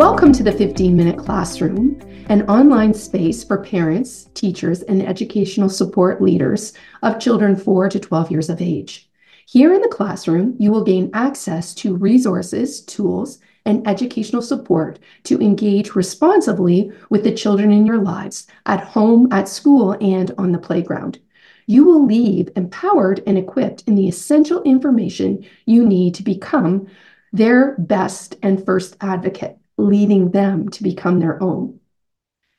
Welcome to the 15 Minute Classroom, an online space for parents, teachers, and educational support leaders of children 4 to 12 years of age. Here in the classroom, you will gain access to resources, tools, and educational support to engage responsibly with the children in your lives at home, at school, and on the playground. You will leave empowered and equipped in the essential information you need to become their best and first advocate leading them to become their own.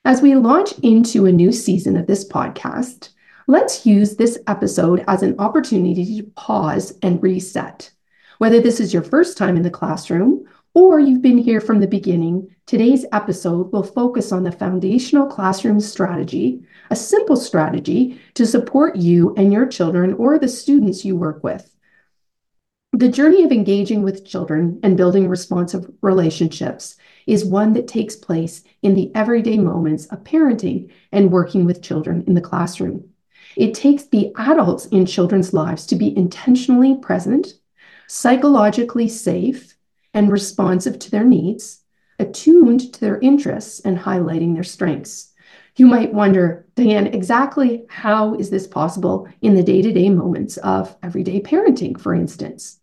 As we launch into a new season of this podcast, let's use this episode as an opportunity to pause and reset. Whether this is your first time in the classroom or you've been here from the beginning, today's episode will focus on the foundational classroom strategy, a simple strategy to support you and your children or the students you work with. The journey of engaging with children and building responsive relationships is one that takes place in the everyday moments of parenting and working with children in the classroom. It takes the adults in children's lives to be intentionally present, psychologically safe, and responsive to their needs, attuned to their interests, and highlighting their strengths. You might wonder, Diane, exactly how is this possible in the day to day moments of everyday parenting, for instance?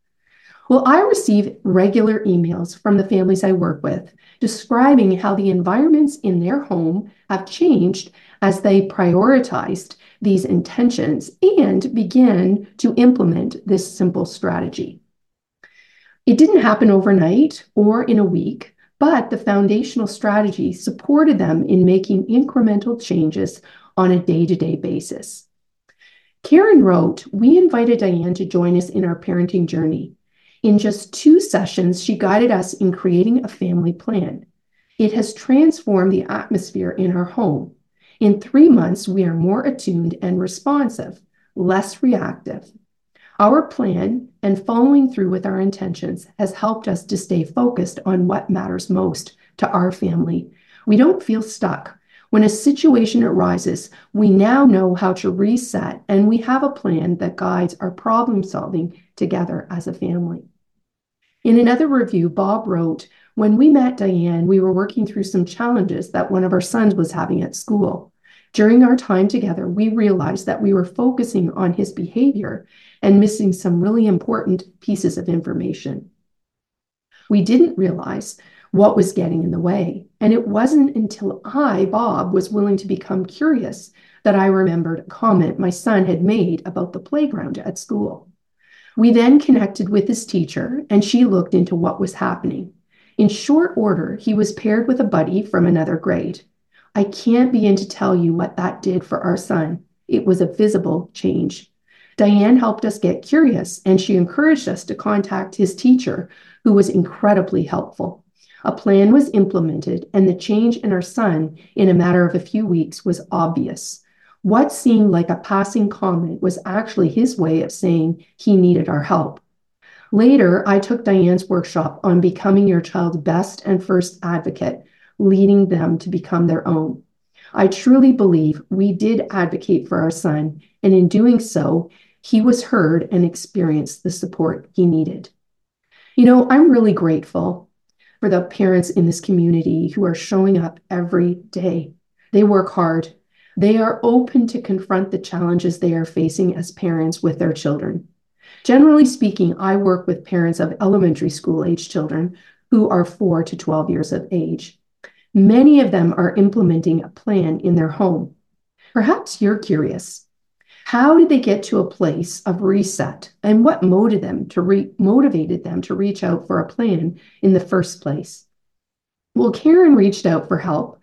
Well, I receive regular emails from the families I work with describing how the environments in their home have changed as they prioritized these intentions and began to implement this simple strategy. It didn't happen overnight or in a week, but the foundational strategy supported them in making incremental changes on a day to day basis. Karen wrote, We invited Diane to join us in our parenting journey. In just two sessions, she guided us in creating a family plan. It has transformed the atmosphere in our home. In three months, we are more attuned and responsive, less reactive. Our plan and following through with our intentions has helped us to stay focused on what matters most to our family. We don't feel stuck. When a situation arises, we now know how to reset and we have a plan that guides our problem solving together as a family. In another review, Bob wrote, When we met Diane, we were working through some challenges that one of our sons was having at school. During our time together, we realized that we were focusing on his behavior and missing some really important pieces of information. We didn't realize what was getting in the way. And it wasn't until I, Bob, was willing to become curious that I remembered a comment my son had made about the playground at school. We then connected with his teacher, and she looked into what was happening. In short order, he was paired with a buddy from another grade. I can't begin to tell you what that did for our son. It was a visible change. Diane helped us get curious, and she encouraged us to contact his teacher, who was incredibly helpful. A plan was implemented, and the change in our son in a matter of a few weeks was obvious. What seemed like a passing comment was actually his way of saying he needed our help. Later, I took Diane's workshop on becoming your child's best and first advocate, leading them to become their own. I truly believe we did advocate for our son, and in doing so, he was heard and experienced the support he needed. You know, I'm really grateful for the parents in this community who are showing up every day. They work hard, they are open to confront the challenges they are facing as parents with their children. Generally speaking, I work with parents of elementary school age children who are 4 to 12 years of age. Many of them are implementing a plan in their home. Perhaps you're curious. How did they get to a place of reset and what motivated them to re- motivated them to reach out for a plan in the first place? Well, Karen reached out for help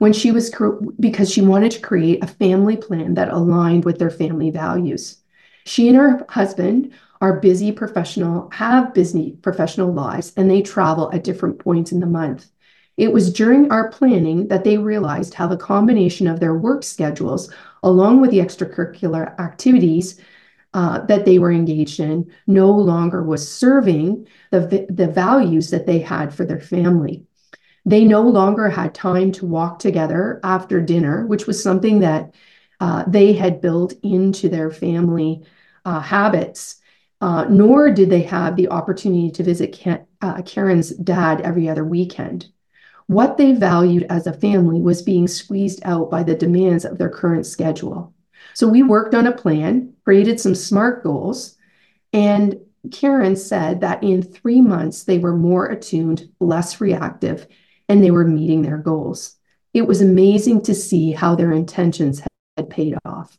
when she was because she wanted to create a family plan that aligned with their family values. She and her husband are busy professional, have busy professional lives, and they travel at different points in the month. It was during our planning that they realized how the combination of their work schedules, along with the extracurricular activities uh, that they were engaged in, no longer was serving the, the values that they had for their family. They no longer had time to walk together after dinner, which was something that uh, they had built into their family uh, habits, uh, nor did they have the opportunity to visit uh, Karen's dad every other weekend. What they valued as a family was being squeezed out by the demands of their current schedule. So we worked on a plan, created some SMART goals, and Karen said that in three months, they were more attuned, less reactive, and they were meeting their goals. It was amazing to see how their intentions had paid off.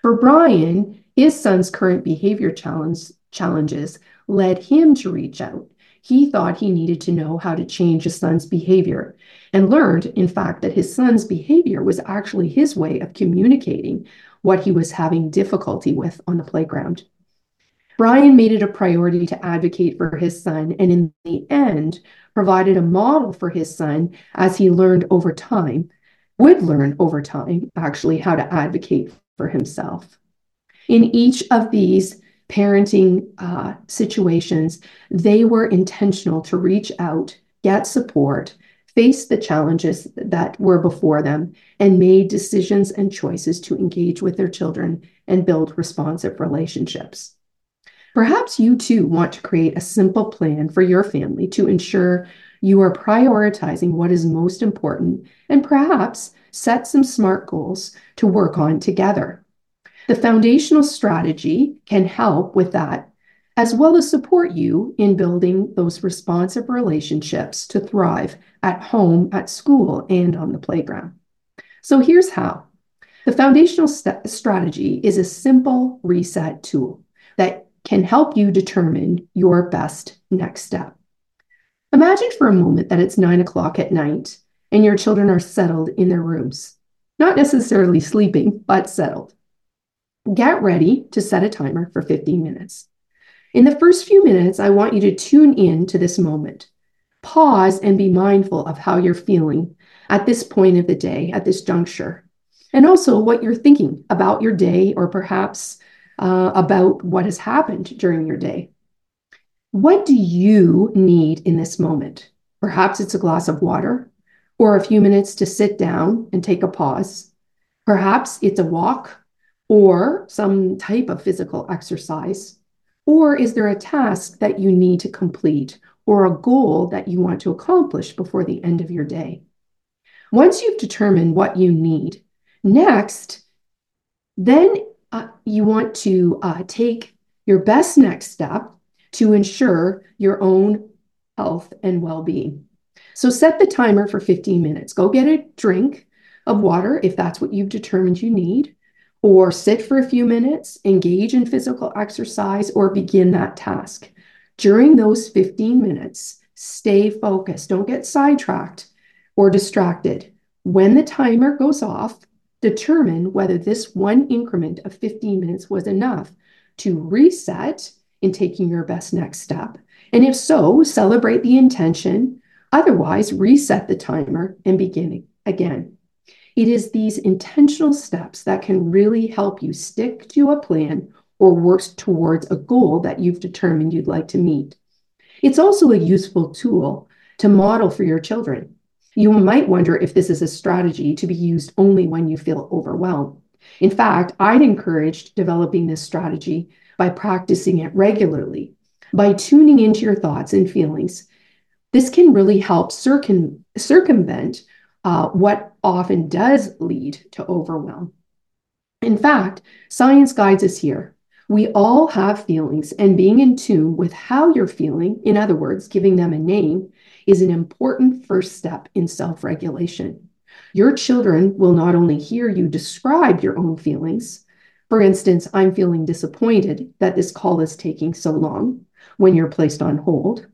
For Brian, his son's current behavior challenge, challenges led him to reach out. He thought he needed to know how to change his son's behavior and learned, in fact, that his son's behavior was actually his way of communicating what he was having difficulty with on the playground. Brian made it a priority to advocate for his son, and in the end, provided a model for his son as he learned over time, would learn over time, actually, how to advocate for himself. In each of these parenting uh, situations, they were intentional to reach out, get support, face the challenges that were before them, and made decisions and choices to engage with their children and build responsive relationships. Perhaps you too want to create a simple plan for your family to ensure you are prioritizing what is most important and perhaps set some SMART goals to work on together. The foundational strategy can help with that, as well as support you in building those responsive relationships to thrive at home, at school, and on the playground. So here's how. The foundational st- strategy is a simple reset tool that can help you determine your best next step. Imagine for a moment that it's nine o'clock at night and your children are settled in their rooms, not necessarily sleeping, but settled. Get ready to set a timer for 15 minutes. In the first few minutes, I want you to tune in to this moment. Pause and be mindful of how you're feeling at this point of the day, at this juncture, and also what you're thinking about your day or perhaps uh, about what has happened during your day. What do you need in this moment? Perhaps it's a glass of water or a few minutes to sit down and take a pause. Perhaps it's a walk or some type of physical exercise? Or is there a task that you need to complete or a goal that you want to accomplish before the end of your day? Once you've determined what you need, next, then uh, you want to uh, take your best next step to ensure your own health and well being. So set the timer for 15 minutes. Go get a drink of water if that's what you've determined you need or sit for a few minutes, engage in physical exercise, or begin that task. During those 15 minutes, stay focused. Don't get sidetracked or distracted. When the timer goes off, determine whether this one increment of 15 minutes was enough to reset in taking your best next step. And if so, celebrate the intention. Otherwise, reset the timer and begin again. It is these intentional steps that can really help you stick to a plan or work towards a goal that you've determined you'd like to meet. It's also a useful tool to model for your children. You might wonder if this is a strategy to be used only when you feel overwhelmed. In fact, I'd encourage developing this strategy by practicing it regularly, by tuning into your thoughts and feelings. This can really help circum- circumvent uh, what often does lead to overwhelm. In fact, science guides us here. We all have feelings, and being in tune with how you're feeling, in other words, giving them a name, is an important first step in self regulation. Your children will not only hear you describe your own feelings, for instance, I'm feeling disappointed that this call is taking so long when you're placed on hold,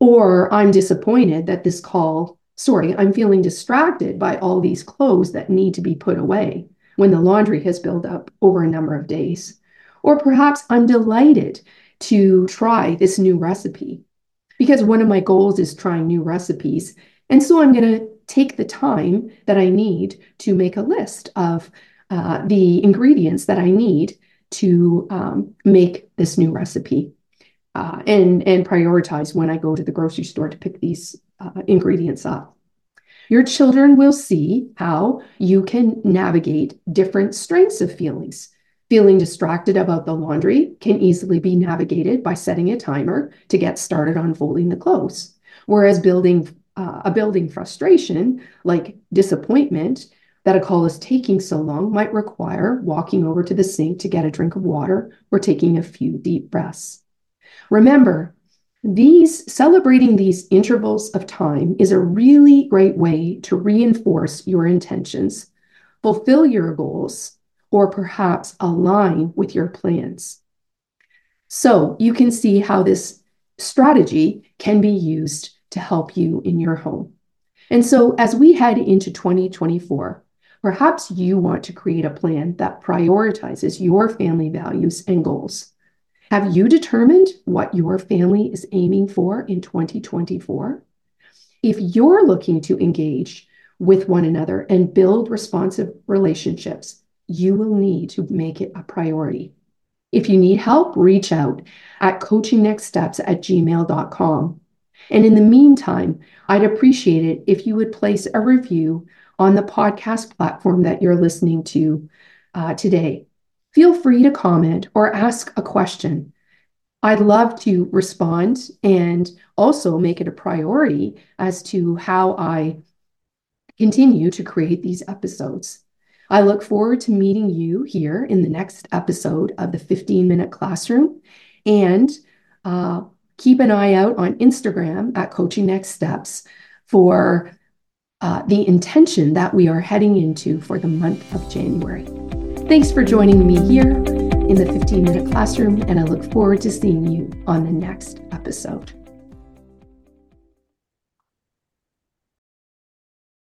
or I'm disappointed that this call sorry, I'm feeling distracted by all these clothes that need to be put away when the laundry has built up over a number of days. Or perhaps I'm delighted to try this new recipe because one of my goals is trying new recipes. And so I'm going to take the time that I need to make a list of uh, the ingredients that I need to um, make this new recipe uh, and, and prioritize when I go to the grocery store to pick these uh, ingredients up. Your children will see how you can navigate different strengths of feelings. Feeling distracted about the laundry can easily be navigated by setting a timer to get started on folding the clothes. Whereas building uh, a building frustration, like disappointment, that a call is taking so long might require walking over to the sink to get a drink of water or taking a few deep breaths. Remember, these celebrating these intervals of time is a really great way to reinforce your intentions, fulfill your goals, or perhaps align with your plans. So you can see how this strategy can be used to help you in your home. And so as we head into 2024, perhaps you want to create a plan that prioritizes your family values and goals. Have you determined what your family is aiming for in 2024? If you're looking to engage with one another and build responsive relationships, you will need to make it a priority. If you need help, reach out at coachingnextsteps at gmail.com. And in the meantime, I'd appreciate it if you would place a review on the podcast platform that you're listening to uh, today feel free to comment or ask a question. I'd love to respond and also make it a priority as to how I continue to create these episodes. I look forward to meeting you here in the next episode of the 15 Minute Classroom. And uh, keep an eye out on Instagram at Coaching Next Steps for uh, the intention that we are heading into for the month of January. Thanks for joining me here in the 15 minute classroom, and I look forward to seeing you on the next episode.